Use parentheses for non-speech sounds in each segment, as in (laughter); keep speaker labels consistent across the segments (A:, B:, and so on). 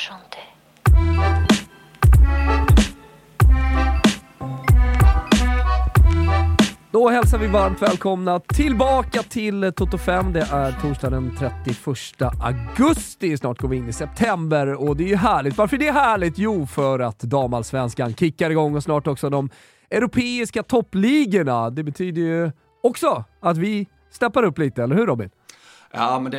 A: chanter.
B: Då hälsar vi varmt välkomna tillbaka till Toto 5. Det är torsdag den 31 augusti. Snart går vi in i september och det är ju härligt. Varför är det härligt? Jo, för att damallsvenskan kickar igång och snart också de europeiska toppligorna. Det betyder ju också att vi steppar upp lite, eller hur Robin?
C: Ja, men det,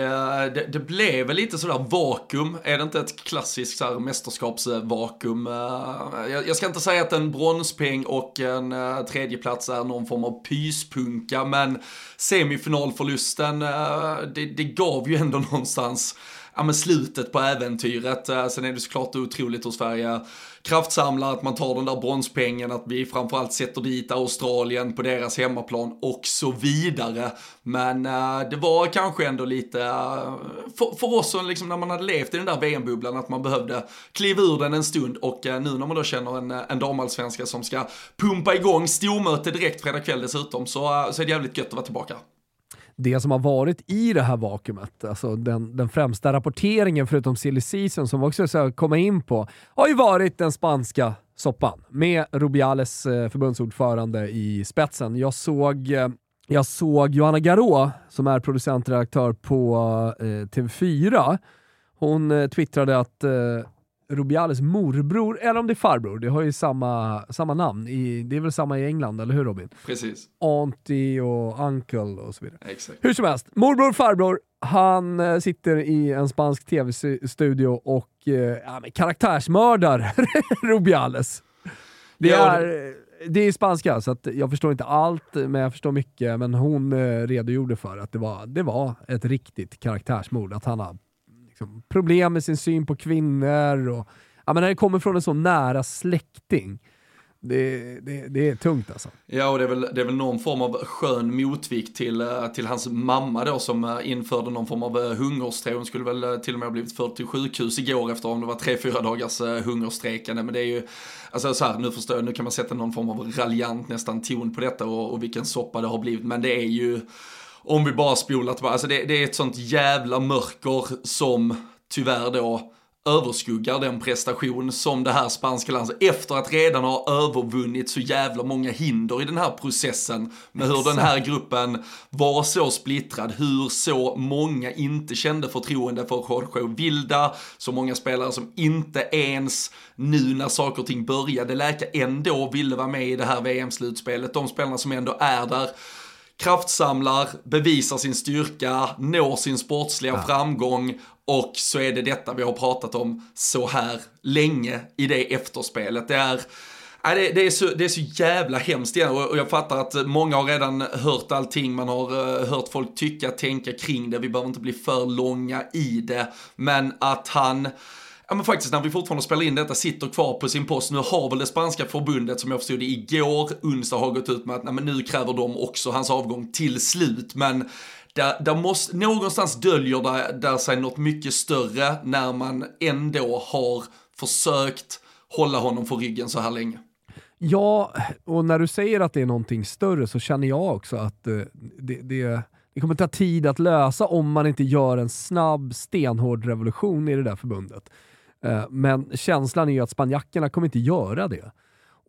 C: det, det blev väl lite sådär vakuum. Är det inte ett klassiskt så här, mästerskapsvakuum? Eh, jag, jag ska inte säga att en bronspeng och en eh, tredjeplats är någon form av pyspunka, men semifinalförlusten, eh, det, det gav ju ändå (laughs) någonstans ja, men slutet på äventyret. Sen är det såklart otroligt hur Sverige kraftsamlar, att man tar den där bronspengen, att vi framförallt sätter dit Australien på deras hemmaplan och så vidare. Men eh, det var kanske ändå lite, eh, för, för oss som liksom när man hade levt i den där VM-bubblan, att man behövde kliva ur den en stund och eh, nu när man då känner en, en damallsvenska som ska pumpa igång, stormöte direkt fredag kväll dessutom, så, så är det jävligt gött att vara tillbaka
B: det som har varit i det här vakuumet, alltså den, den främsta rapporteringen förutom silly season som vi också ska komma in på, har ju varit den spanska soppan med Rubiales eh, förbundsordförande i spetsen. Jag såg, eh, jag såg Johanna Garå som är producentredaktör på eh, TV4. Hon eh, twittrade att eh, Rubiales morbror, eller om det är farbror, det har ju samma, samma namn. I, det är väl samma i England, eller hur Robin?
C: Precis,
B: auntie och uncle och så vidare.
C: exakt.
B: Hur som helst, morbror, farbror, han eh, sitter i en spansk tv-studio och eh, ja, karaktärsmördar (laughs) Rubiales. Det är, det är spanska, så jag förstår inte allt, men jag förstår mycket. Men hon eh, redogjorde för att det var, det var ett riktigt karaktärsmord. Att han har liksom, problem med sin syn på kvinnor och ja, men när det kommer från en så nära släkting. Det, det, det är tungt alltså.
C: Ja, och det är, väl, det är väl någon form av skön motvikt till, eh, till hans mamma då som eh, införde någon form av eh, hungerstrejk. Hon skulle väl till och med ha blivit förd till sjukhus igår efter om det var tre, fyra dagars hungerstrejkande. Men det är ju, alltså så här, nu förstår jag, nu kan man sätta någon form av raljant nästan ton på detta och, och vilken soppa det har blivit. Men det är ju, om vi bara spolar tillbaka, alltså det, det är ett sånt jävla mörker som tyvärr då överskuggar den prestation som det här spanska landet, efter att redan ha övervunnit så jävla många hinder i den här processen med hur den här gruppen var så splittrad, hur så många inte kände förtroende för Jorge Vilda, så många spelare som inte ens nu när saker och ting började läka ändå ville vara med i det här VM-slutspelet, de spelarna som ändå är där kraftsamlar, bevisar sin styrka, når sin sportsliga framgång och så är det detta vi har pratat om så här länge i det efterspelet. Det är Nej, det, det, är så, det är så jävla hemskt igen och och jag fattar att många har redan hört allting, man har eh, hört folk tycka, tänka kring det, vi behöver inte bli för långa i det, men att han Ja men faktiskt när vi fortfarande spelar in detta sitter kvar på sin post. Nu har väl det spanska förbundet som jag förstod det igår, onsdag har gått ut med att nej, men nu kräver de också hans avgång till slut. Men där, där måste, någonstans döljer där, där sig något mycket större när man ändå har försökt hålla honom för ryggen så här länge.
B: Ja, och när du säger att det är någonting större så känner jag också att eh, det, det, det kommer ta tid att lösa om man inte gör en snabb, stenhård revolution i det där förbundet. Eh, men känslan är ju att spanjackerna kommer inte göra det.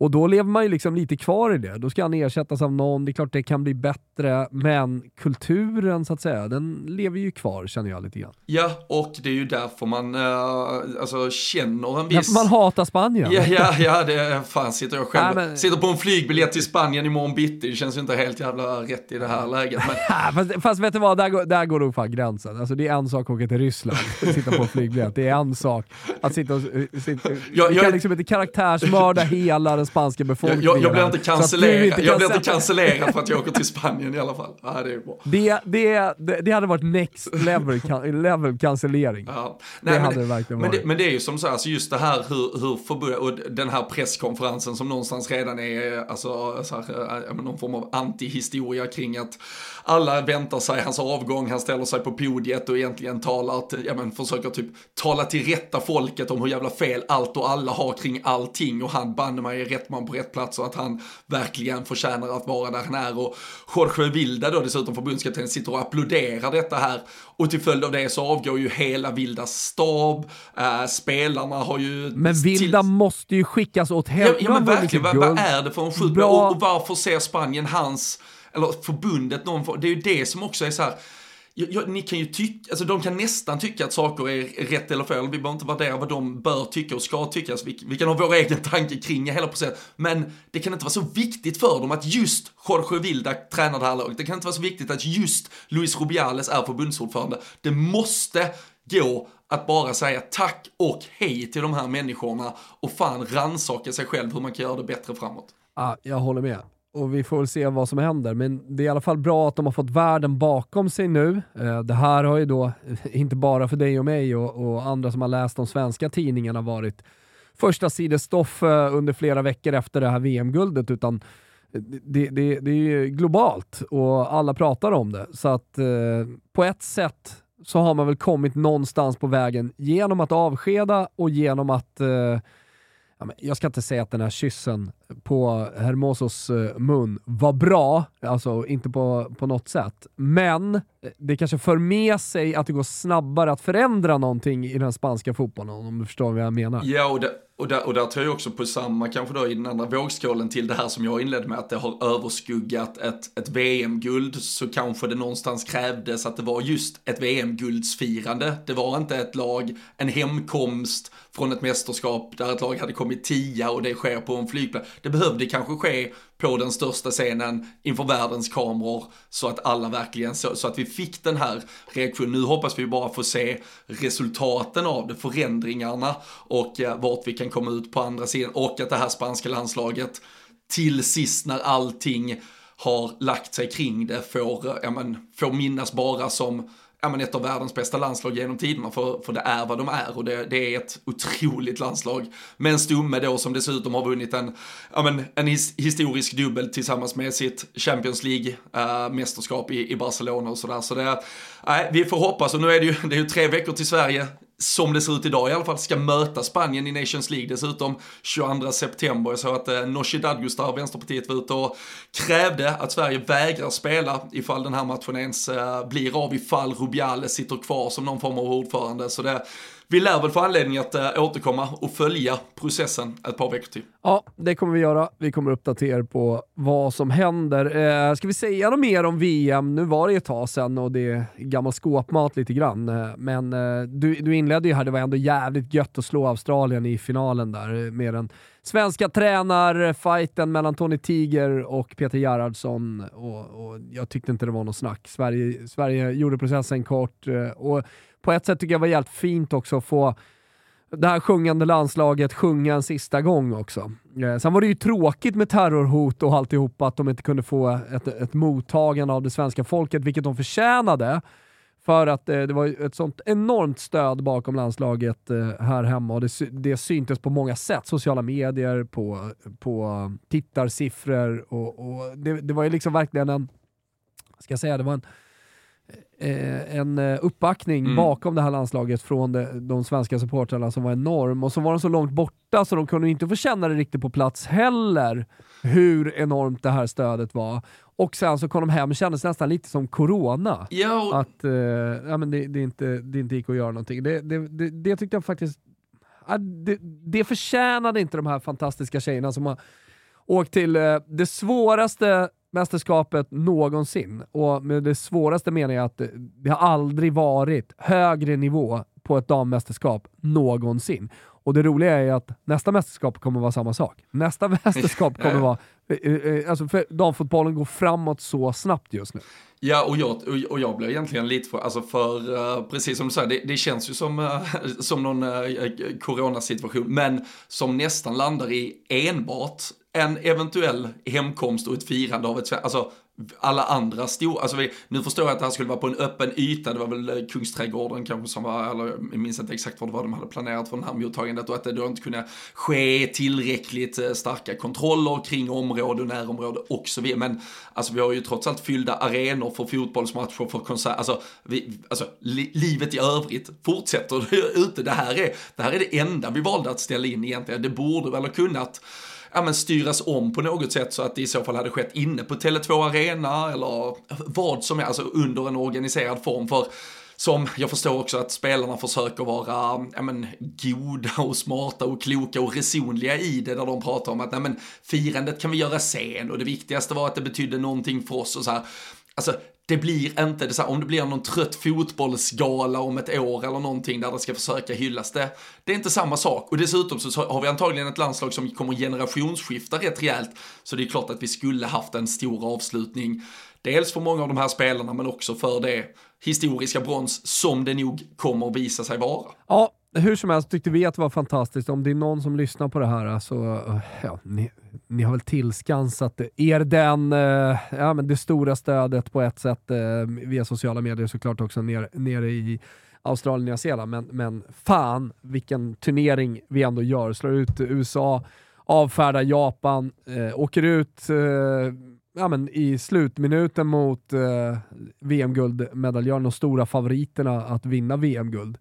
B: Och då lever man ju liksom lite kvar i det. Då ska han ersättas av någon, det är klart det kan bli bättre, men kulturen så att säga, den lever ju kvar känner jag lite grann.
C: Ja, och det är ju därför man uh, alltså, känner en viss...
B: Därför man hatar Spanien.
C: Ja, ja, ja, det fan sitter jag själv,
B: Nej, men-
C: sitter på en flygbiljett till Spanien imorgon bitti, det känns ju inte helt jävla rätt i det här läget. Men (laughs)
B: fast, fast vet du vad, där går, där går nog fan gränsen. Alltså, det är en sak att åka till Ryssland och sitta på en flygbiljett. Det är en sak att sitta och... Sitta,
C: Jag-
B: du
C: jag-
B: kan liksom inte karaktärsmörda hela den spanska
C: jag,
B: befolkningen.
C: jag, jag blir inte cancellerad, jag
B: kan
C: blir inte cancellerad för att jag åker till Spanien i alla fall. Ja, det är bra.
B: det, det, det, det hade varit next level, can, level cancellering.
C: Ja.
B: Det
C: men,
B: hade det verkligen
C: men,
B: varit.
C: det, men det är ju som så alltså just det här hur, hur förbundet, och den här presskonferensen som någonstans redan är alltså, så här, äh, någon form av antihistoria kring att alla väntar sig hans avgång, han ställer sig på podiet och egentligen talar, till, ja, men försöker typ tala till rätta folket om hur jävla fel allt och alla har kring allting och han banne mig är man på rätt plats och att han verkligen förtjänar att vara där han är. Och Jorge Vilda då dessutom förbundskapten sitter och applåderar detta här och till följd av det så avgår ju hela Vildas stab, äh, spelarna har ju...
B: Men Vilda till... måste ju skickas åt helvete.
C: Ja, ja men verkligen, vad, vad, är det för en sjuk... Och, och varför ser Spanien hans, eller förbundet någon Det är ju det som också är så här Ja, ni kan ju tycka, alltså de kan nästan tycka att saker är rätt eller fel, vi behöver inte värdera vad de bör tycka och ska tycka, alltså vi, vi, kan ha vår egen tanke kring hela processen, men det kan inte vara så viktigt för dem att just Jorge Vilda tränar det här laget, det kan inte vara så viktigt att just Luis Rubiales är förbundsordförande, det måste gå att bara säga tack och hej till de här människorna och fan rannsaka sig själv hur man kan göra det bättre framåt.
B: Ja, jag håller med och vi får väl se vad som händer. Men det är i alla fall bra att de har fått världen bakom sig nu. Eh, det här har ju då, (laughs) inte bara för dig och mig och, och andra som har läst de svenska tidningarna, varit första sidestoff eh, under flera veckor efter det här VM-guldet, utan det, det, det är ju globalt och alla pratar om det. Så att eh, på ett sätt så har man väl kommit någonstans på vägen genom att avskeda och genom att eh, jag ska inte säga att den här kyssen på Hermosos eh, mun var bra, alltså inte på, på något sätt. Men eh, det kanske för med sig att det går snabbare att förändra någonting i den spanska fotbollen, om du förstår vad jag menar.
C: Ja, och, det, och, där, och där tar jag också på samma, kanske då i den andra vågskålen till det här som jag inledde med, att det har överskuggat ett, ett VM-guld, så kanske det någonstans krävdes att det var just ett VM-guldsfirande. Det var inte ett lag, en hemkomst från ett mästerskap där ett lag hade kommit tia och det sker på en flygplats. Det behövde kanske ske på den största scenen inför världens kameror så att alla verkligen så, så att vi fick den här reaktionen. Nu hoppas vi bara få se resultaten av det, förändringarna och eh, vart vi kan komma ut på andra sidan och att det här spanska landslaget till sist när allting har lagt sig kring det får, eh, ja men, får minnas bara som ja, men ett av världens bästa landslag genom tiderna, för, för det är vad de är och det, det är ett otroligt landslag. Med en stumme då som dessutom har vunnit en, ja, men, en his, historisk dubbel tillsammans med sitt Champions League-mästerskap äh, i, i Barcelona och sådär. Så det, äh, vi får hoppas, och nu är det ju, det är ju tre veckor till Sverige, som det ser ut idag i alla fall, ska möta Spanien i Nations League dessutom 22 september. Jag såg att eh, Nooshi Dadgostar, Vänsterpartiet, var ute och krävde att Sverige vägrar spela ifall den här matchen ens eh, blir av, ifall Rubiales sitter kvar som någon form av ordförande. Så det, vi lär väl få anledning att äh, återkomma och följa processen ett par veckor till.
B: Ja, det kommer vi göra. Vi kommer uppdatera er på vad som händer. Eh, ska vi säga något mer om VM? Nu var det ett tag sedan och det är gammal skåpmat lite grann. Eh, men eh, du, du inledde ju här, det var ändå jävligt gött att slå Australien i finalen där eh, med den svenska tränarfighten mellan Tony Tiger och Peter Gerhardsson. Och, och jag tyckte inte det var något snack. Sverige, Sverige gjorde processen kort eh, och på ett sätt tycker jag det var jävligt fint också att få det här sjungande landslaget sjunga en sista gång också. Eh, sen var det ju tråkigt med terrorhot och alltihopa, att de inte kunde få ett, ett mottagande av det svenska folket, vilket de förtjänade. För att eh, det var ett sånt enormt stöd bakom landslaget eh, här hemma och det, det syntes på många sätt. Sociala medier, på, på tittarsiffror och, och det, det var ju liksom verkligen en, ska jag säga, det var en eh, en eh, uppbackning mm. bakom det här landslaget från de, de svenska supportrarna som var enorm. Och så var de så långt borta så de kunde inte få känna det riktigt på plats heller, hur enormt det här stödet var. Och sen så kom de hem och kändes nästan lite som corona.
C: Jo.
B: Att eh, ja, men det, det, inte, det inte gick att göra någonting. Det, det, det, det tyckte jag faktiskt... Det, det förtjänade inte de här fantastiska tjejerna som har åkt till eh, det svåraste mästerskapet någonsin. Och med det svåraste menar jag att det har aldrig varit högre nivå på ett dammästerskap någonsin. Och det roliga är att nästa mästerskap kommer vara samma sak. Nästa (laughs) mästerskap kommer vara... Eh, eh, alltså för damfotbollen går framåt så snabbt just nu.
C: Ja, och jag, och jag blir egentligen lite för, alltså för, precis som du säger, det, det känns ju som, (laughs) som någon coronasituation, men som nästan landar i enbart en eventuell hemkomst och ett firande av ett alltså alla andra stora, alltså vi, nu förstår jag att det här skulle vara på en öppen yta, det var väl eh, Kungsträdgården kanske som var, eller jag minns inte exakt vad det var de hade planerat för det här mottagandet och att det då inte kunde ske tillräckligt eh, starka kontroller kring område och närområde och så vidare. Men alltså vi har ju trots allt fyllda arenor för fotbollsmatcher, för konserter, alltså, vi, alltså li, livet i övrigt fortsätter (laughs) ute. Det här, är, det här är det enda vi valde att ställa in egentligen. Det borde väl ha kunnat ja, men styras om på något sätt så att det i så fall hade skett inne på Tele2 Arena eller vad som är, alltså under en organiserad form. För som jag förstår också att spelarna försöker vara ja, men, goda och smarta och kloka och resonliga i det där de pratar om att nej, men, firandet kan vi göra sen och det viktigaste var att det betydde någonting för oss och så här. Alltså, det blir inte det så här, om det blir någon trött fotbollsgala om ett år eller någonting där det ska försöka hyllas det. Det är inte samma sak och dessutom så har vi antagligen ett landslag som kommer generationsskifta rätt rejält. Så det är klart att vi skulle haft en stor avslutning. Dels för många av de här spelarna men också för det historiska brons som det nog kommer att visa sig vara.
B: Ja, hur som helst tyckte vi att det var fantastiskt. Om det är någon som lyssnar på det här så, ja, ni, ni har väl tillskansat er den, eh, ja, men det stora stödet på ett sätt eh, via sociala medier såklart också nere, nere i Australien, Nya Zeeland. Men, men fan vilken turnering vi ändå gör. Slår ut USA, avfärdar Japan, eh, åker ut eh, ja, men i slutminuten mot eh, VM-guldmedaljören och stora favoriterna att vinna VM-guld.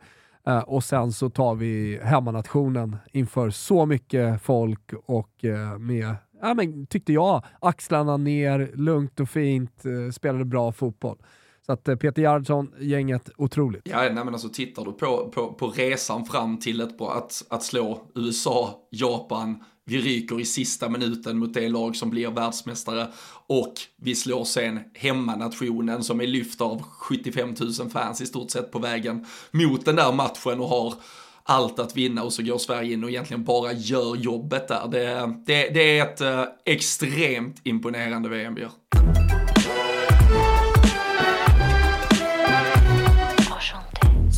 B: Uh, och sen så tar vi hemmanationen inför så mycket folk och uh, med, ja men tyckte jag, axlarna ner, lugnt och fint, uh, spelade bra fotboll. Så att Peter Gerhardsson, gänget, otroligt.
C: Ja, nej men alltså tittar du på, på, på resan fram till ett att, att slå USA, Japan, vi ryker i sista minuten mot det lag som blir världsmästare och vi slår sen hemmanationen som är lyft av 75 000 fans i stort sett på vägen mot den där matchen och har allt att vinna och så går Sverige in och egentligen bara gör jobbet där. Det, det, det är ett eh, extremt imponerande VM vi gör.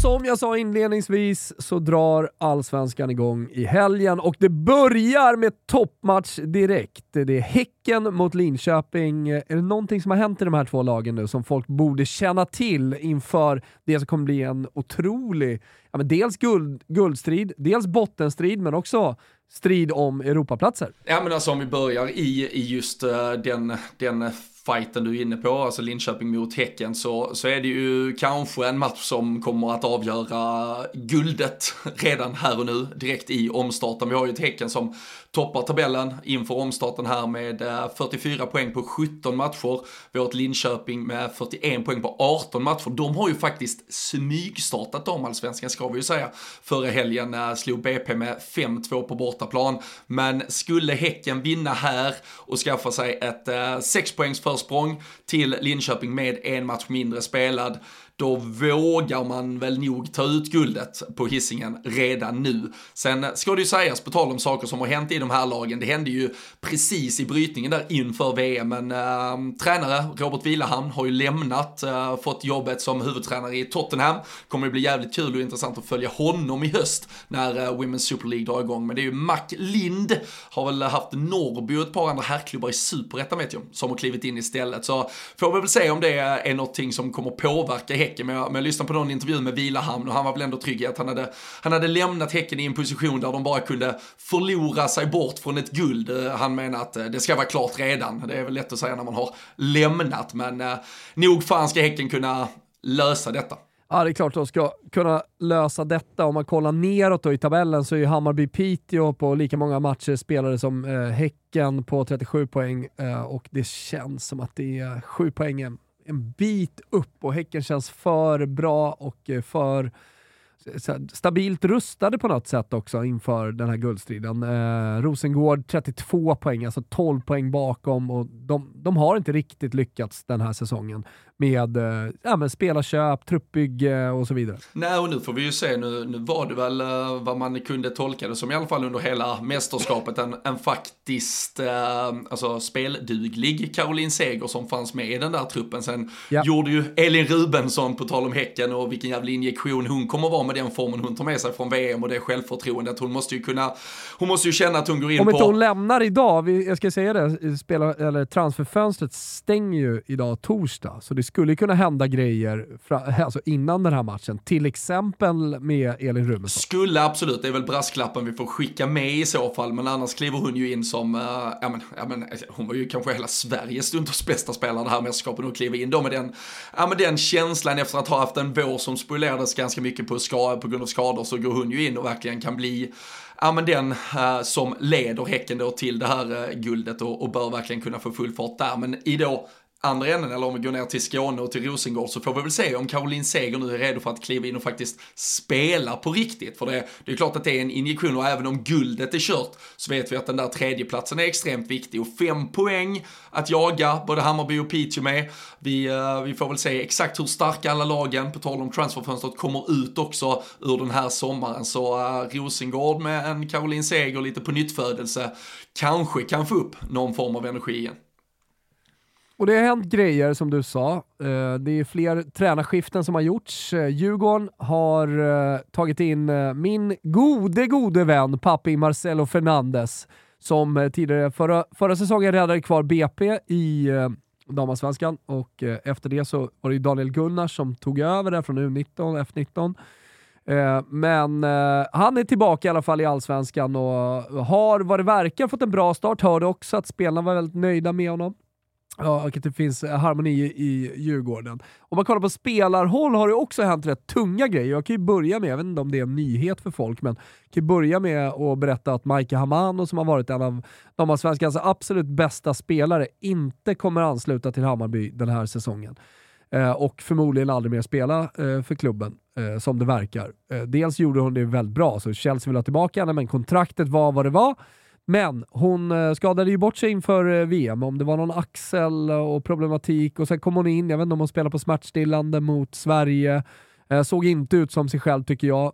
B: Som jag sa inledningsvis så drar allsvenskan igång i helgen och det börjar med toppmatch direkt. Det är Häcken mot Linköping. Är det någonting som har hänt i de här två lagen nu som folk borde känna till inför det som kommer bli en otrolig, ja men dels guld, guldstrid, dels bottenstrid, men också strid om Europaplatser?
C: Ja men alltså om vi börjar i, i just uh, den, den fighten du är inne på, alltså Linköping mot Häcken, så, så är det ju kanske en match som kommer att avgöra guldet (laughs) redan här och nu, direkt i omstarten. Vi har ju ett Häcken som toppar tabellen inför omstarten här med eh, 44 poäng på 17 matcher. Vi har ett Linköping med 41 poäng på 18 matcher. De har ju faktiskt smygstartat damallsvenskan ska vi ju säga. Förra helgen eh, slog BP med 5-2 på bortaplan. Men skulle Häcken vinna här och skaffa sig ett eh, 6 poängs för försprång till Linköping med en match mindre spelad då vågar man väl nog ta ut guldet på hissingen redan nu. Sen ska det ju sägas, på tal om saker som har hänt i de här lagen, det hände ju precis i brytningen där inför VM, men äh, tränare Robert Vilahamn har ju lämnat, äh, fått jobbet som huvudtränare i Tottenham. Kommer ju bli jävligt kul och intressant att följa honom i höst när äh, Women's Super League drar igång. Men det är ju Mac Lind, har väl haft Norrby och ett par andra herrklubbar i Superettan vet jag, som har klivit in istället. Så får vi väl se om det är någonting som kommer påverka Häcken, men jag, men jag lyssnade på någon intervju med Vilahamn och han var väl ändå trygg i att han hade, han hade lämnat Häcken i en position där de bara kunde förlora sig bort från ett guld. Eh, han menar att eh, det ska vara klart redan. Det är väl lätt att säga när man har lämnat, men eh, nog fan ska Häcken kunna lösa detta.
B: Ja, det är klart de ska kunna lösa detta. Om man kollar neråt i tabellen så är ju Hammarby-Piteå på lika många matcher spelade som eh, Häcken på 37 poäng eh, och det känns som att det är sju poängen en bit upp och Häcken känns för bra och eh, för stabilt rustade på något sätt också inför den här guldstriden. Eh, Rosengård 32 poäng, alltså 12 poäng bakom och de, de har inte riktigt lyckats den här säsongen med eh, ja, men spelarköp, truppbygge och så vidare.
C: Nej, och nu får vi ju se, nu, nu var det väl uh, vad man kunde tolka det som i alla fall under hela mästerskapet, en, en faktiskt uh, alltså spelduglig Caroline Seger som fanns med i den där truppen. Sen ja. gjorde ju Elin Rubensson, på tal om Häcken och vilken jävla injektion hon kommer vara med den formen hon tar med sig från VM och det självförtroendet. Hon måste ju kunna, hon måste ju känna att hon går in
B: om
C: på...
B: Om inte hon lämnar idag, vi, jag ska säga det, spela, eller transferfönstret stänger ju idag torsdag, så det skulle kunna hända grejer alltså innan den här matchen. Till exempel med Elin Rumesson.
C: Skulle absolut, det är väl brasklappen vi får skicka med i så fall, men annars kliver hon ju in som, äh, ja, men, ja, men, eh, hon var ju kanske hela Sveriges stundtals bästa spelare det här mästerskapet och kliver in då med den, ja, med den känslan efter att ha haft en vår som spolerades ganska mycket på, ska, på grund av skador så går hon ju in och verkligen kan bli ja men den äh, som leder Häcken då till det här äh, guldet och, och, bör verkligen kunna få full fart där. Men i då andra änden, eller om vi går ner till Skåne och till Rosengård, så får vi väl se om Caroline Seger nu är redo för att kliva in och faktiskt spela på riktigt. För det, det är klart att det är en injektion och även om guldet är kört så vet vi att den där tredjeplatsen är extremt viktig och fem poäng att jaga både Hammarby och Piteå med. Vi, uh, vi får väl se exakt hur starka alla lagen, på tal om transferfönstret, kommer ut också ur den här sommaren. Så uh, Rosengård med en Caroline Seger lite på nyttfödelse kanske kan få upp någon form av energi igen.
B: Och det har hänt grejer som du sa. Eh, det är fler tränarskiften som har gjorts. Eh, Djurgården har eh, tagit in min gode, gode vän Papi Marcelo Fernandes som tidigare förra, förra säsongen räddade kvar BP i damallsvenskan och efter det så var det Daniel Gunnars som tog över där från U19, F19. Men han är tillbaka i alla fall i Allsvenskan och har vad det verkar fått en bra start. Hörde också att spelarna var väldigt nöjda med honom. Ja, att det finns harmoni i Djurgården. Om man kollar på spelarhåll har det också hänt rätt tunga grejer. Jag kan ju börja med, jag vet inte om det är en nyhet för folk, men jag kan ju börja med att berätta att Maika Hamano som har varit en av de av svenskans absolut bästa spelare inte kommer ansluta till Hammarby den här säsongen. Eh, och förmodligen aldrig mer spela eh, för klubben, eh, som det verkar. Eh, dels gjorde hon det väldigt bra, så Chelsea vill ha tillbaka henne, men kontraktet var vad det var. Men hon eh, skadade ju bort sig inför eh, VM, om det var någon axel eh, och problematik och sen kom hon in, jag vet inte om hon spelade på smärtstillande mot Sverige. Såg inte ut som sig själv tycker jag,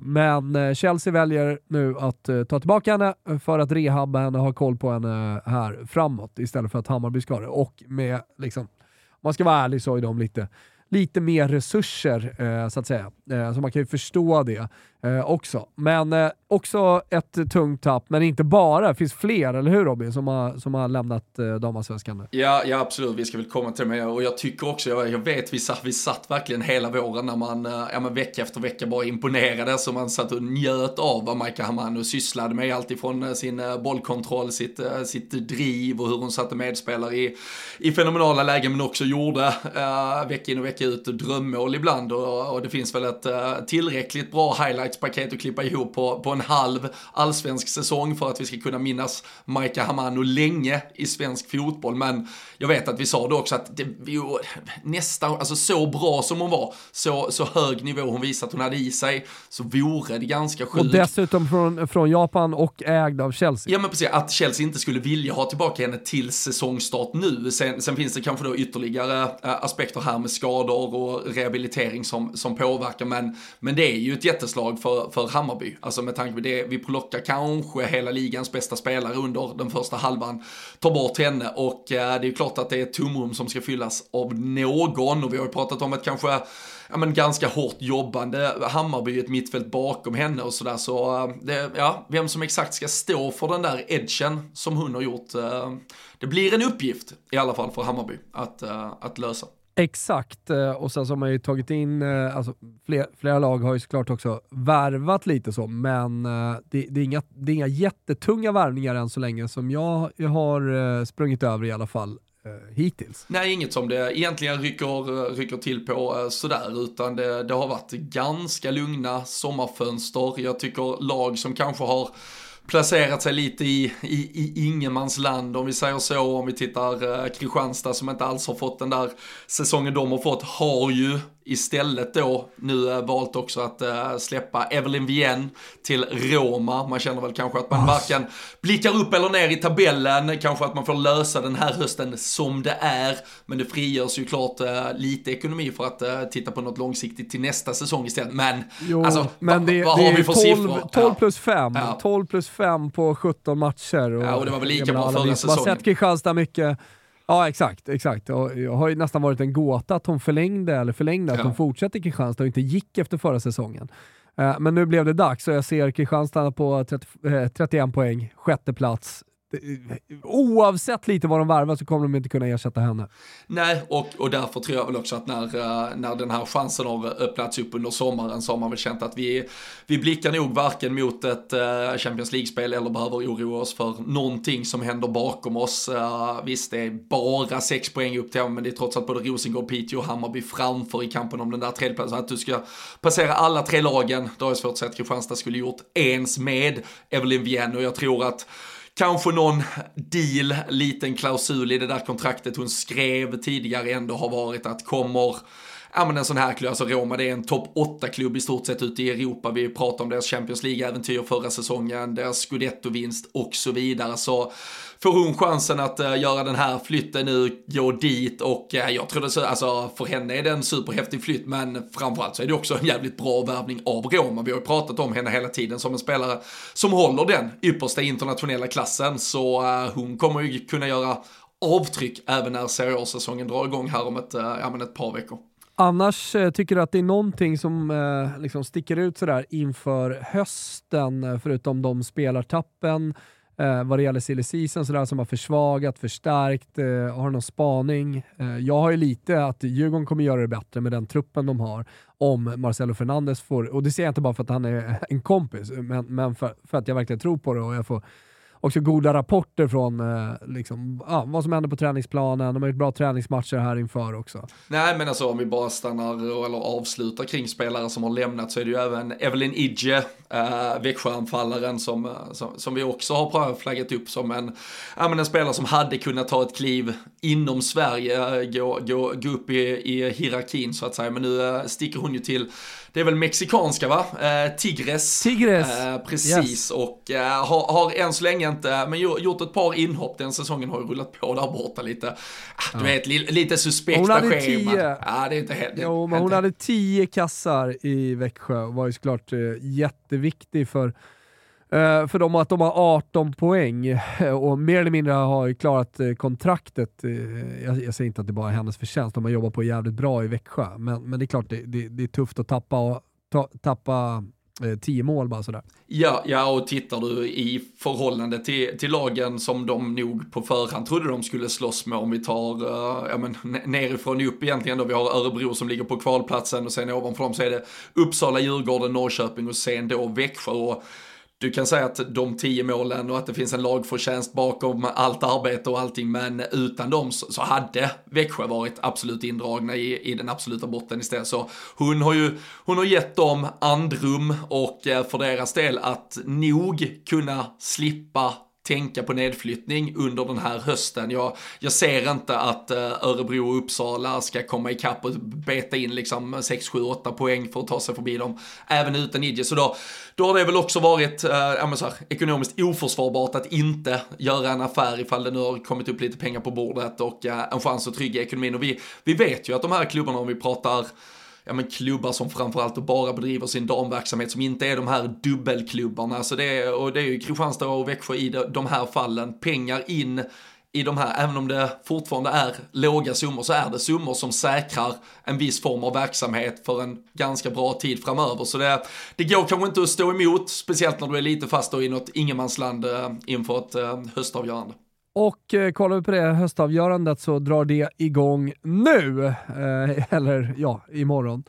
B: men Chelsea väljer nu att ta tillbaka henne för att rehabba henne och ha koll på henne här framåt istället för att Hammarby ska det. Och med, liksom, om man ska vara ärlig så är de lite lite mer resurser, eh, så att säga. Eh, så man kan ju förstå det eh, också. Men eh, också ett tungt tapp, men inte bara. Det finns fler, eller hur Robin, som har, som har lämnat eh, damallsvenskan nu?
C: Ja, ja, absolut. Vi ska väl komma till det med. Och jag tycker också, jag, jag vet, vi satt, vi satt verkligen hela våren när man, eh, ja men vecka efter vecka bara imponerade. Så man satt och njöt av vad Maika Hamano sysslade med. Alltifrån eh, sin eh, bollkontroll, sitt, eh, sitt driv och hur hon satte medspelare i, i fenomenala lägen, men också gjorde eh, vecka in och vecka ut drömmål ibland. Och, och det finns väl ett uh, tillräckligt bra highlights-paket att klippa ihop på, på en halv allsvensk säsong för att vi ska kunna minnas Maika Hamano länge i svensk fotboll. Men jag vet att vi sa det också att det, jo, nästan, alltså så bra som hon var, så, så hög nivå hon visade att hon hade i sig, så vore det ganska sjukt.
B: Och dessutom från, från Japan och ägd av Chelsea.
C: Ja men precis, att Chelsea inte skulle vilja ha tillbaka henne till säsongstart nu. Sen, sen finns det kanske då ytterligare äh, aspekter här med skador och rehabilitering som, som påverkar, men, men det är ju ett jätteslag för, för Hammarby. Alltså med tanke på det, vi plockar kanske hela ligans bästa spelare under den första halvan, tar bort henne och eh, det är klart att det är ett tomrum som ska fyllas av någon och vi har ju pratat om ett kanske ja, men ganska hårt jobbande Hammarby, ett mittfält bakom henne och sådär. Så, eh, det, ja, vem som exakt ska stå för den där edgen som hon har gjort, eh, det blir en uppgift i alla fall för Hammarby att, att lösa.
B: Exakt, eh, och sen så har man ju tagit in, eh, alltså flera, flera lag har ju såklart också värvat lite så, men eh, det, det, är inga, det är inga jättetunga värvningar än så länge som jag, jag har sprungit över i alla fall hittills.
C: Nej, inget som det egentligen rycker, rycker till på sådär, utan det, det har varit ganska lugna sommarfönster. Jag tycker lag som kanske har placerat sig lite i, i, i ingenmansland om vi säger så. Om vi tittar eh, Kristianstad som inte alls har fått den där säsongen de har fått, har ju istället då nu valt också att uh, släppa Evelyn Vien till Roma. Man känner väl kanske att man varken blickar upp eller ner i tabellen, kanske att man får lösa den här hösten som det är. Men det frigörs ju klart uh, lite ekonomi för att uh, titta på något långsiktigt till nästa säsong istället. Men,
B: jo, alltså, men det, vad det har vi för 12, siffror? 12 plus 5. Ja. 12 plus 5 på 17 matcher.
C: Och, ja, och det var väl lika bra förra säsongen.
B: Man har sett Kristianstad mycket Ja exakt, exakt. Och jag har ju nästan varit en gåta att hon förlängde, eller förlängde, att ja. hon fortsätter i Kristianstad och inte gick efter förra säsongen. Uh, men nu blev det dags och jag ser Kristianstad på 30, uh, 31 poäng, sjätte plats oavsett lite vad de värvar så kommer de inte kunna ersätta henne.
C: Nej, och, och därför tror jag väl också att när, eh, när den här chansen har öppnats upp under sommaren så har man väl känt att vi, vi blickar nog varken mot ett eh, Champions League-spel eller behöver oroa oss för någonting som händer bakom oss. Eh, visst, det är bara sex poäng upp till, men det är trots allt både Rosengård, Piteå och Hammarby framför i kampen om den där tredjeplatsen. Att du ska passera alla tre lagen, det har jag svårt att säga att Kristianstad skulle gjort ens med Evelyn Vienne och jag tror att kanske någon deal, liten klausul i det där kontraktet hon skrev tidigare ändå har varit att kommer ja men en sån här klubb, alltså Roma det är en topp 8-klubb i stort sett ute i Europa. Vi pratar om deras Champions League-äventyr förra säsongen, deras scudetto-vinst och så vidare. Så får hon chansen att uh, göra den här flytten nu, gå dit och uh, jag tror det så, alltså för henne är det en superhäftig flytt men framförallt så är det också en jävligt bra värvning av Roma. Vi har ju pratat om henne hela tiden som en spelare som håller den yppersta internationella klassen så uh, hon kommer ju kunna göra avtryck även när Serie A-säsongen drar igång här om ett, ja, men ett par veckor.
B: Annars eh, tycker du att det är någonting som eh, liksom sticker ut sådär inför hösten, eh, förutom de spelartappen eh, vad det gäller silly season sådär, som har försvagat, förstärkt, eh, har någon spaning? Eh, jag har ju lite att Djurgården kommer göra det bättre med den truppen de har om Marcelo Fernandes får, och det säger jag inte bara för att han är en kompis, men, men för, för att jag verkligen tror på det och jag får också goda rapporter från eh, liksom, ah, vad som händer på träningsplanen. De har gjort bra träningsmatcher här inför också.
C: Nej, men alltså om vi bara stannar eller avslutar kring spelare som har lämnat så är det ju även Evelyn Idje, eh, Växjöanfallaren som, eh, som, som, vi också har flaggat upp som en, ja, men en spelare som hade kunnat ta ett kliv inom Sverige, eh, gå, gå, gå upp i, i hierarkin så att säga. Men nu eh, sticker hon ju till det är väl mexikanska va? Eh, Tigres.
B: Tigres.
C: Eh, precis, yes. och eh, har, har än så länge inte, men gjort ett par inhopp den säsongen, har ju rullat på där borta lite. Ah, du ja. vet, li, lite suspekta hon hade schema. Tio. Ja, det är inte helt...
B: Jo, men hon hade tio kassar i Växjö och var ju såklart eh, jätteviktig för Uh, för dem att de har 18 poäng och mer eller mindre har klarat uh, kontraktet. Jag, jag, säger inte att det bara är hennes förtjänst, de har jobbat på jävligt bra i Växjö, men, men det är klart det, det, det är tufft att tappa, och, ta, tappa Eh, tio mål bara sådär.
C: Ja, ja, och tittar du i förhållande till, till lagen som de nog på förhand trodde de skulle slåss med, om vi tar uh, ja, men, nerifrån upp egentligen då, vi har Örebro som ligger på kvalplatsen och sen ovanför dem så är det Uppsala, Djurgården, Norrköping och sen då Växjö. Och du kan säga att de tio målen och att det finns en lagförtjänst bakom allt arbete och allting, men utan dem så, så hade Växjö varit absolut indragna i, i den absoluta botten istället. Så hon har ju, hon har gett dem andrum och eh, för deras del att nog kunna slippa tänka på nedflyttning under den här hösten. Jag, jag ser inte att eh, Örebro och Uppsala ska komma ikapp och beta in liksom 6, 7, 8 poäng för att ta sig förbi dem, även utan Idje. Så då, då har det väl också varit uh, så här, ekonomiskt oförsvarbart att inte göra en affär ifall det nu har kommit upp lite pengar på bordet och uh, en chans att trygga ekonomin. Och vi, vi vet ju att de här klubbarna, om vi pratar ja, men klubbar som framförallt bara bedriver sin damverksamhet som inte är de här dubbelklubbarna. Så det är, och det är ju Kristianstad och Växjö i de här fallen. Pengar in i de här, även om det fortfarande är låga summor, så är det summor som säkrar en viss form av verksamhet för en ganska bra tid framöver. Så det, det går kanske inte att stå emot, speciellt när du är lite fast i något ingenmansland eh, inför ett eh, höstavgörande.
B: Och eh, kollar vi på det höstavgörandet så drar det igång nu, eh, (laughs) eller ja, imorgon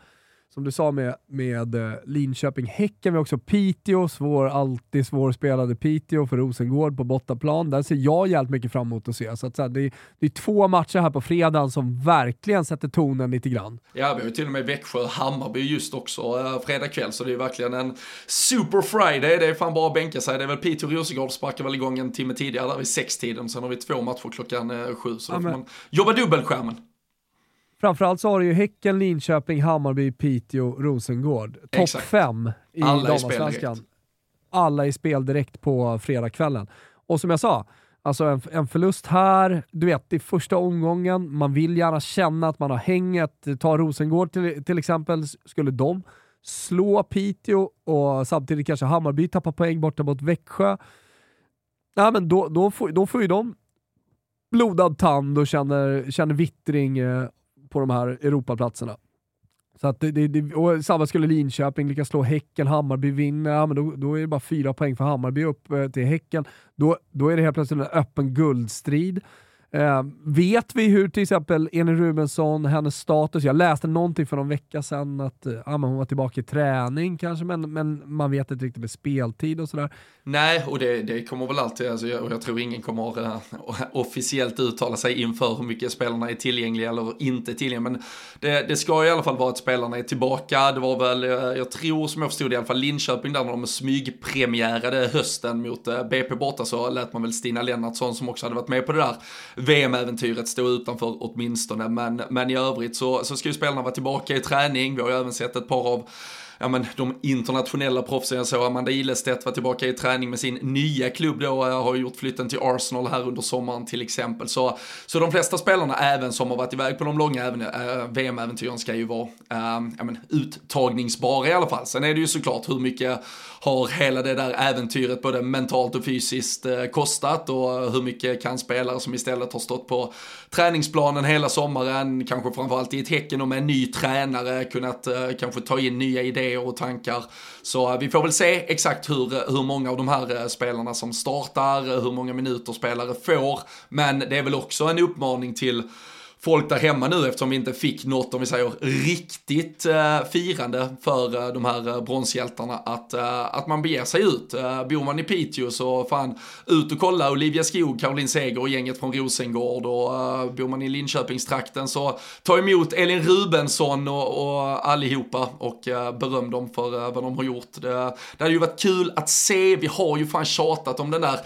B: som du sa med, med eh, Linköping-Häcken, vi har också Piteå, svår, alltid svårspelade Piteå för Rosengård på bortaplan. Där ser jag jävligt mycket fram emot att se. Så, att, så här, det, är, det är två matcher här på fredagen som verkligen sätter tonen lite grann.
C: Ja, vi har till och med Växjö och Hammarby just också äh, fredag kväll, så det är verkligen en super friday. Det är fan bara att bänka sig. Det är väl Piteå och Rosengård sparkar väl igång en timme tidigare, där vid sextiden. Sen har vi två matcher klockan äh, sju, så då får man jobba dubbelskärmen.
B: Framförallt så har du ju Häcken, Linköping, Hammarby, Piteå, Rosengård. Topp fem i damallsvenskan. Alla i spel direkt på fredagskvällen. Och som jag sa, alltså en, en förlust här, du vet i första omgången, man vill gärna känna att man har hänget. Ta Rosengård till, till exempel, skulle de slå Piteå och samtidigt kanske Hammarby tappar poäng borta mot Växjö, ja, men då, då, får, då får ju de blodad tand och känner, känner vittring eh, på de här Europaplatserna. Så att det, det, och samma skulle Linköping lyckas slå Häcken, Hammarby vinner, ja, men då, då är det bara fyra poäng för Hammarby upp eh, till Häcken. Då, då är det helt plötsligt en öppen guldstrid. Eh, vet vi hur till exempel Elin Rubensson, hennes status, jag läste någonting för någon vecka sedan att eh, hon var tillbaka i träning kanske, men, men man vet inte riktigt med speltid och sådär.
C: Nej, och det, det kommer väl alltid, alltså, jag, och jag tror ingen kommer uh, officiellt uttala sig inför hur mycket spelarna är tillgängliga eller inte tillgängliga, men det, det ska i alla fall vara att spelarna är tillbaka. Det var väl, uh, jag tror som jag förstod det, i alla fall Linköping där när de smygpremiärade hösten mot eh, uh, BP borta så lät man väl Stina Lennartsson som också hade varit med på det där VM-äventyret stå utanför åtminstone. Men, men i övrigt så, så ska ju spelarna vara tillbaka i träning. Vi har ju även sett ett par av ja, men, de internationella proffsen. Jag såg Amanda Ilestedt var tillbaka i träning med sin nya klubb då, har gjort flytten till Arsenal här under sommaren till exempel. Så, så de flesta spelarna, även som har varit iväg på de långa äh, eh, VM-äventyren, ska ju vara äh, ja, men, uttagningsbara i alla fall. Sen är det ju såklart hur mycket har hela det där äventyret både mentalt och fysiskt äh, kostat och hur mycket kan spelare som istället har stått på träningsplanen hela sommaren, kanske framförallt i ett Häcken och med en ny tränare, kunnat kanske ta in nya idéer och tankar. Så eh, vi får väl se exakt hur, eh, hur många av de här eh, spelarna som startar, hur många minuter spelare får, men det är väl också en uppmaning till folk där hemma nu eftersom vi inte fick något, om vi säger riktigt eh, firande för eh, de här eh, bronshjältarna, att, eh, att man beger sig ut. Eh, bor man i Piteå så fan, ut och kolla Olivia Skog, Caroline Seger och gänget från Rosengård och eh, bor man i Linköpingstrakten så ta emot Elin Rubensson och, och allihopa och eh, beröm dem för eh, vad de har gjort. Det, det hade ju varit kul att se, vi har ju fan tjatat om den där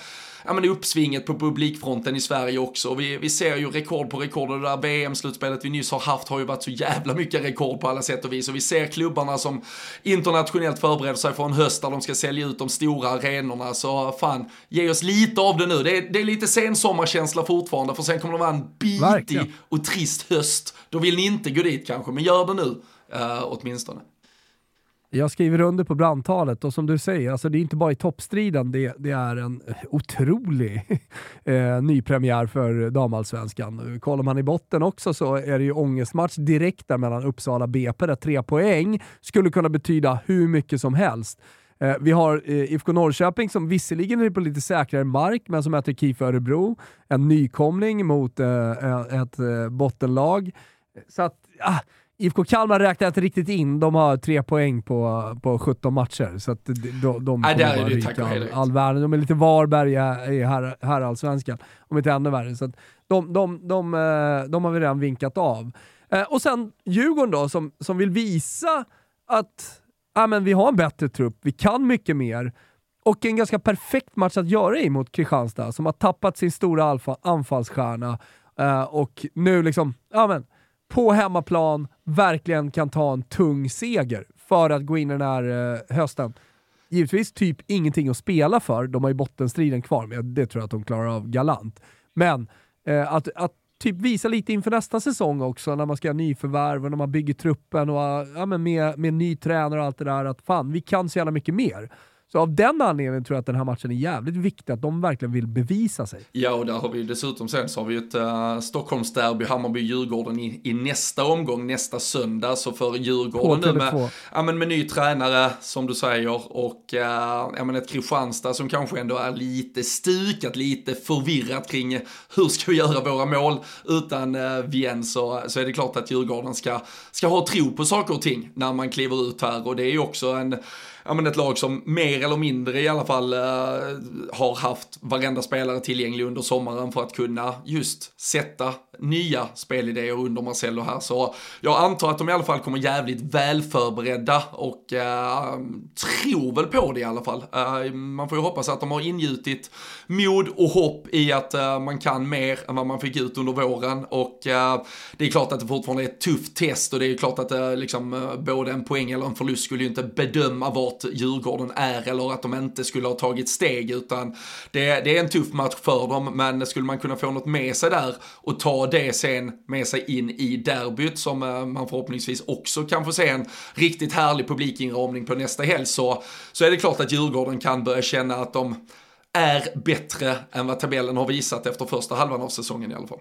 C: ja, men uppsvinget på publikfronten i Sverige också. Vi, vi ser ju rekord på rekord och det där VM-slutspelet vi nyss har haft har ju varit så jävla mycket rekord på alla sätt och vis. Och vi ser klubbarna som internationellt förbereder sig för en höst där de ska sälja ut de stora arenorna. Så fan, ge oss lite av det nu. Det är, det är lite sensommarkänsla fortfarande för sen kommer det vara en bitig Verkligen. och trist höst. Då vill ni inte gå dit kanske, men gör det nu. Uh, åtminstone.
B: Jag skriver under på brandtalet och som du säger, alltså det är inte bara i toppstriden, det, det är en otrolig (laughs) eh, nypremiär för damallsvenskan. Kollar man i botten också så är det ju ångestmatch direkt där mellan Uppsala och BP där tre poäng skulle kunna betyda hur mycket som helst. Eh, vi har eh, IFK Norrköping som visserligen är på lite säkrare mark, men som möter KIF Örebro. En nykomling mot eh, eh ett eh, bottenlag. Så att, ah, IFK Kalmar räknar inte riktigt in, de har tre poäng på, på 17 matcher. Så att de, de, de
C: Nej, kommer bara ryka
B: all, all världen. De är lite Varberg i här, herrallsvenskan, om inte ännu värre. Så de, de, de, eh, de, har vi redan vinkat av. Eh, och sen Djurgården då, som, som vill visa att ja, men vi har en bättre trupp, vi kan mycket mer. Och en ganska perfekt match att göra i mot Kristianstad, som har tappat sin stora alfa, anfallsstjärna. Uh, och nu liksom, ja men, på hemmaplan verkligen kan ta en tung seger för att gå in i den här eh, hösten. Givetvis typ ingenting att spela för, de har ju bottenstriden kvar, men det tror jag att de klarar av galant. Men eh, att, att typ visa lite inför nästa säsong också, när man ska ha nyförvärv och när man bygger truppen och ja, men med, med ny tränare och allt det där, att fan, vi kan så jävla mycket mer. Så av den anledningen tror jag att den här matchen är jävligt viktig, att de verkligen vill bevisa sig.
C: Ja, och där har vi dessutom sen så har vi ett uh, Stockholmsderby, Hammarby-Djurgården i, i nästa omgång, nästa söndag. Så för Djurgården nu med, ja, men med ny tränare, som du säger, och uh, ja, men ett Kristianstad som kanske ändå är lite stukat, lite förvirrat kring hur ska vi göra våra mål utan uh, Vien så, så är det klart att Djurgården ska, ska ha tro på saker och ting när man kliver ut här och det är ju också en ja, men ett lag som mer eller mindre i alla fall uh, har haft varenda spelare tillgänglig under sommaren för att kunna just sätta nya spelidéer under Marcello här. Så jag antar att de i alla fall kommer jävligt väl förberedda och uh, tror väl på det i alla fall. Uh, man får ju hoppas att de har ingjutit mod och hopp i att uh, man kan mer än vad man fick ut under våren och det är klart att det fortfarande är ett tufft test och det är klart att liksom både en poäng eller en förlust skulle ju inte bedöma vart Djurgården är eller att de inte skulle ha tagit steg utan det, det är en tuff match för dem men skulle man kunna få något med sig där och ta det sen med sig in i derbyt som eh, man förhoppningsvis också kan få se en riktigt härlig publikinramning på nästa helg så, så är det klart att Djurgården kan börja känna att de är bättre än vad tabellen har visat efter första halvan av säsongen i alla fall.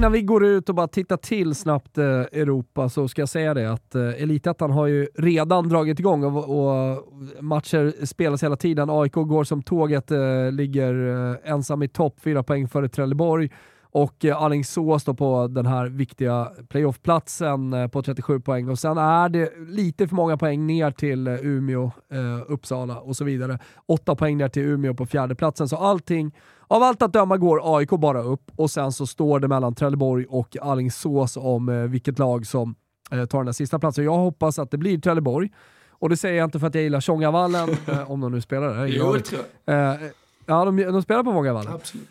B: Innan vi går ut och bara tittar till snabbt eh, Europa så ska jag säga det att eh, Elitettan har ju redan dragit igång och, och, matcher spelas hela tiden. AIK går som tåget, eh, ligger eh, ensam i topp, fyra poäng före Trelleborg och eh, Alingsås då på den här viktiga playoffplatsen eh, på 37 poäng. Och sen är det lite för många poäng ner till eh, Umeå, eh, Uppsala och så vidare. Åtta poäng ner till Umeå på fjärdeplatsen. Så allting, av allt att döma går AIK bara upp och sen så står det mellan Trelleborg och Alingsås om vilket lag som tar den här sista platsen. Jag hoppas att det blir Trelleborg. Och det säger jag inte för att jag gillar Tjongavallen, (laughs) om de nu spelar
C: där. Jo, det tror jag.
B: Ja, de, de spelar på Vångavallen.
C: Absolut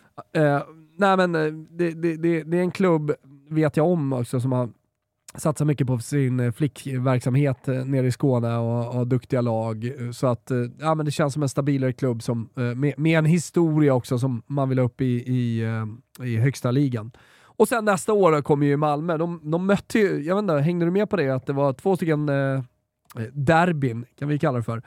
B: nej men eh, det, det, det, det, är en klubb, vet jag om också, som har satsar mycket på sin eh, flickverksamhet eh, nere i Skåne och har duktiga lag. Så att, eh, ja, men det känns som en stabilare klubb som, med, med en historia också som man vill upp i, i, i högsta ligan. Och sen nästa år kommer ju Malmö. De, de mötte ju, jag vet inte, hängde du med på det? Att det var två stycken eh, derbyn, kan vi kalla det för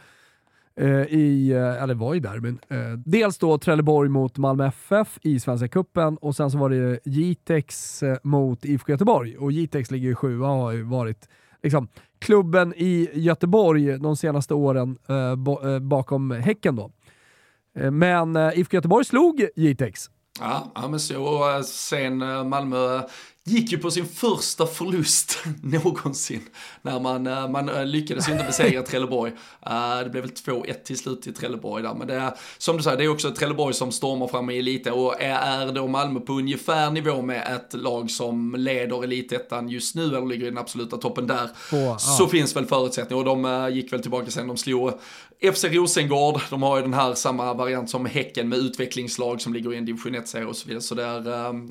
B: Eh, i, eh, eller var i derbyn. Eh, dels då Trelleborg mot Malmö FF i Svenska Cupen och sen så var det Jitex mot IFK Göteborg. Och Jitex ligger ju sjua och har ju varit liksom, klubben i Göteborg de senaste åren bakom Häcken då. Men IFK Göteborg slog Jitex.
C: Ja, ja men så. Sen Malmö gick ju på sin första förlust (laughs) någonsin när man, eh, man eh, lyckades inte besegra (laughs) Trelleborg. Eh, det blev väl 2-1 till slut till Trelleborg där, men det är som du säger, det är också Trelleborg som stormar fram i elite och är då Malmö på ungefär nivå med ett lag som leder elitettan just nu eller ligger i den absoluta toppen där, oh, så finns väl förutsättningar och de gick väl tillbaka sen, de slog FC Rosengård, de har ju den här samma variant som Häcken med utvecklingslag som ligger i en division 1-serie och så vidare. Så där,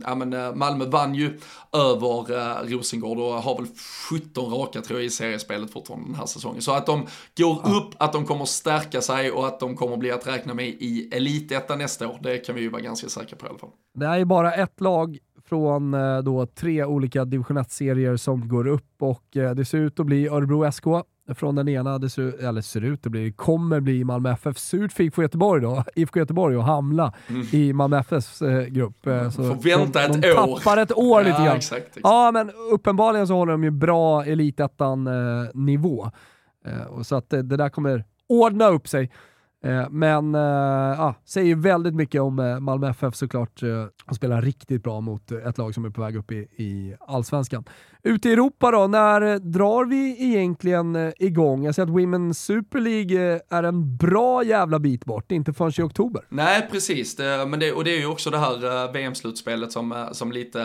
C: ja men Malmö vann ju över eh, Rosengård och har väl 17 raka tror jag i seriespelet fortfarande den här säsongen. Så att de går ja. upp, att de kommer stärka sig och att de kommer bli att räkna med i Elitettan nästa år, det kan vi ju vara ganska säkra på i alla fall.
B: Det är ju bara ett lag från eh, då tre olika division 1-serier som går upp och eh, det ser ut att bli Örebro SK från den ena, det ser, eller ser ut att bli, kommer bli Malmö FF. Surt för Göteborg då, IFK Göteborg och hamna mm. i Malmö FFs eh, grupp.
C: Eh, så Får vänta
B: de,
C: ett
B: de
C: år.
B: tappar ett år lite grann.
C: Exakt, exakt.
B: Ja, men uppenbarligen så håller de ju bra elitettan-nivå. Eh, så att det, det där kommer ordna upp sig. Eh, men äh, säger väldigt mycket om Malmö FF såklart. Och spelar riktigt bra mot ett lag som är på väg upp i, i allsvenskan. Ute i Europa då, när drar vi egentligen igång? Jag ser att Women's Super League är en bra jävla bit bort, inte förrän i oktober.
C: Nej, precis. Det, men det, och det är ju också det här VM-slutspelet som, som lite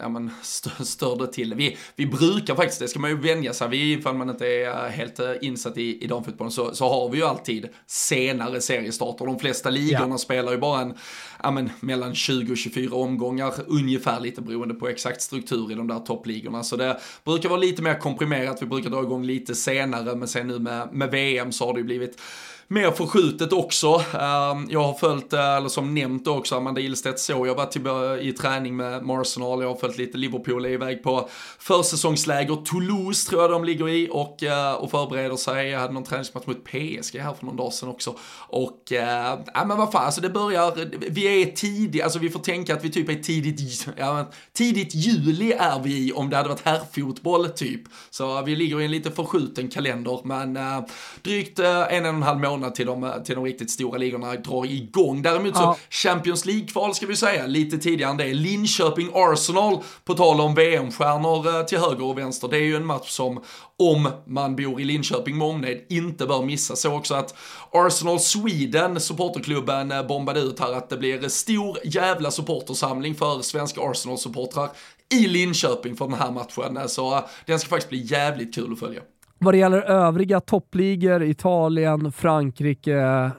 C: ja, men (laughs) störde till vi, vi brukar faktiskt, det ska man ju vänja sig vid ifall man inte är helt insatt i, i damfotbollen, så, så har vi ju alltid senare seriestarter. De flesta ligorna ja. spelar ju bara en, ja, men, mellan 20 och 24 omgångar, ungefär lite beroende på exakt struktur i de där toppligorna. Så det brukar vara lite mer komprimerat, vi brukar dra igång lite senare, men sen nu med, med VM så har det ju blivit mer förskjutet också. Ehm, jag har följt, eh, eller som nämnt också, Amanda Ilstedt så, jag har varit i träning med Arsenal, jag har följt lite Liverpool, är iväg på försäsongsläger, Toulouse tror jag de ligger i och, eh, och förbereder sig. Jag hade någon träningsmatch mot PSG här för någon dag sedan också. Och, äh, ja men vad fan, alltså det börjar, vi är tidigt, alltså vi får tänka att vi typ är tidigt, ja, tidigt juli är vi i om det hade varit herrfotboll typ. Så vi ligger i en lite förskjuten kalender, men äh, drygt äh, en och en halv månad till de, till de riktigt stora ligorna drar igång. Däremot ja. så Champions League-kval ska vi säga, lite tidigare än det. Linköping-Arsenal, på tal om VM-stjärnor eh, till höger och vänster. Det är ju en match som, om man bor i Linköping med omnejd, inte bör missa. Så också att Arsenal Sweden, supporterklubben, eh, bombade ut här att det blir stor jävla supportersamling för svenska Arsenal-supportrar i Linköping för den här matchen. Så eh, den ska faktiskt bli jävligt kul att följa.
B: Vad det gäller övriga toppligor, Italien, Frankrike,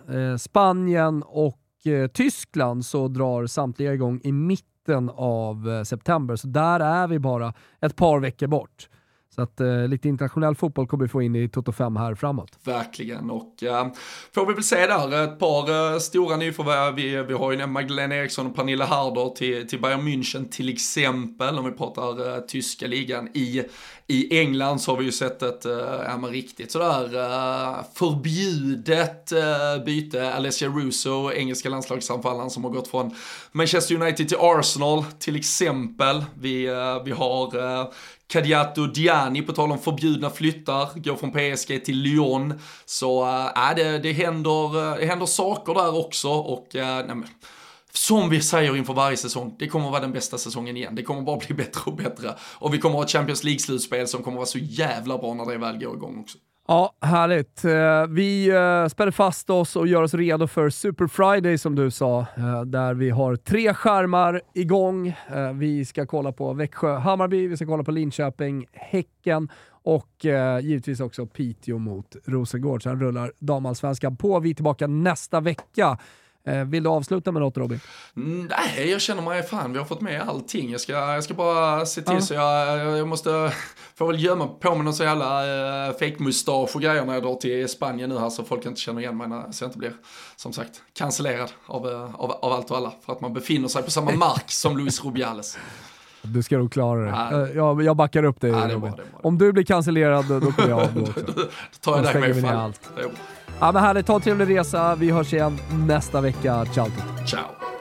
B: eh, Spanien och eh, Tyskland så drar samtliga igång i mitten av eh, september. Så där är vi bara ett par veckor bort. Så att eh, lite internationell fotboll kommer vi få in i Toto 5 här framåt.
C: Verkligen, och eh, får vi väl se där ett par eh, stora nyförvärv. Vi, eh, vi har ju Magdalena Eriksson och Pernilla Harder till, till Bayern München till exempel, om vi pratar eh, tyska ligan. I, I England så har vi ju sett ett, äh, ja men riktigt sådär äh, förbjudet äh, byte. Alessia Russo, engelska landslagsanfallaren som har gått från Manchester United till Arsenal till exempel. Vi, äh, vi har Kadiatou Diani, på tal om förbjudna flyttar, går från PSG till Lyon. Så eh, äh, det, det, händer, eh, det händer saker där också och äh, nej, som vi säger inför varje säsong, det kommer vara den bästa säsongen igen. Det kommer bara bli (laughs) bättre och bättre. Och vi kommer ha ett Champions League-slutspel som kommer vara så jävla bra när det väl går igång också.
B: Ja, härligt. Eh, vi eh, spänner fast oss och gör oss redo för Super Friday som du sa, eh, där vi har tre skärmar igång. Vi ska kolla på Växjö-Hammarby, vi ska kolla på Linköping-Häcken och givetvis också Piteå mot Rosengård. Sen rullar damallsvenskan på. Vi är tillbaka nästa vecka. Eh, vill du avsluta med något Robin?
C: Nej, jag känner mig fan, vi har fått med allting. Jag ska, jag ska bara se till ja. så jag, jag måste, (laughs) får väl gömma på mig någon så jävla uh, fake-mustasch och grejer när jag drar till Spanien nu här så folk inte känner igen mig när, så jag inte blir, som sagt, cancellerad av, uh, av, av allt och alla. För att man befinner sig på samma (laughs) mark som Luis Rubiales.
B: Du ska nog klara det. Ja. Jag, jag backar upp dig ja, Robin. Om du blir cancellerad då, kommer jag avgå (laughs) också. då
C: tar jag dig med fan.
B: Ja, men härligt, ta en trevlig resa. Vi hörs igen nästa vecka. Ciao!
C: Ciao!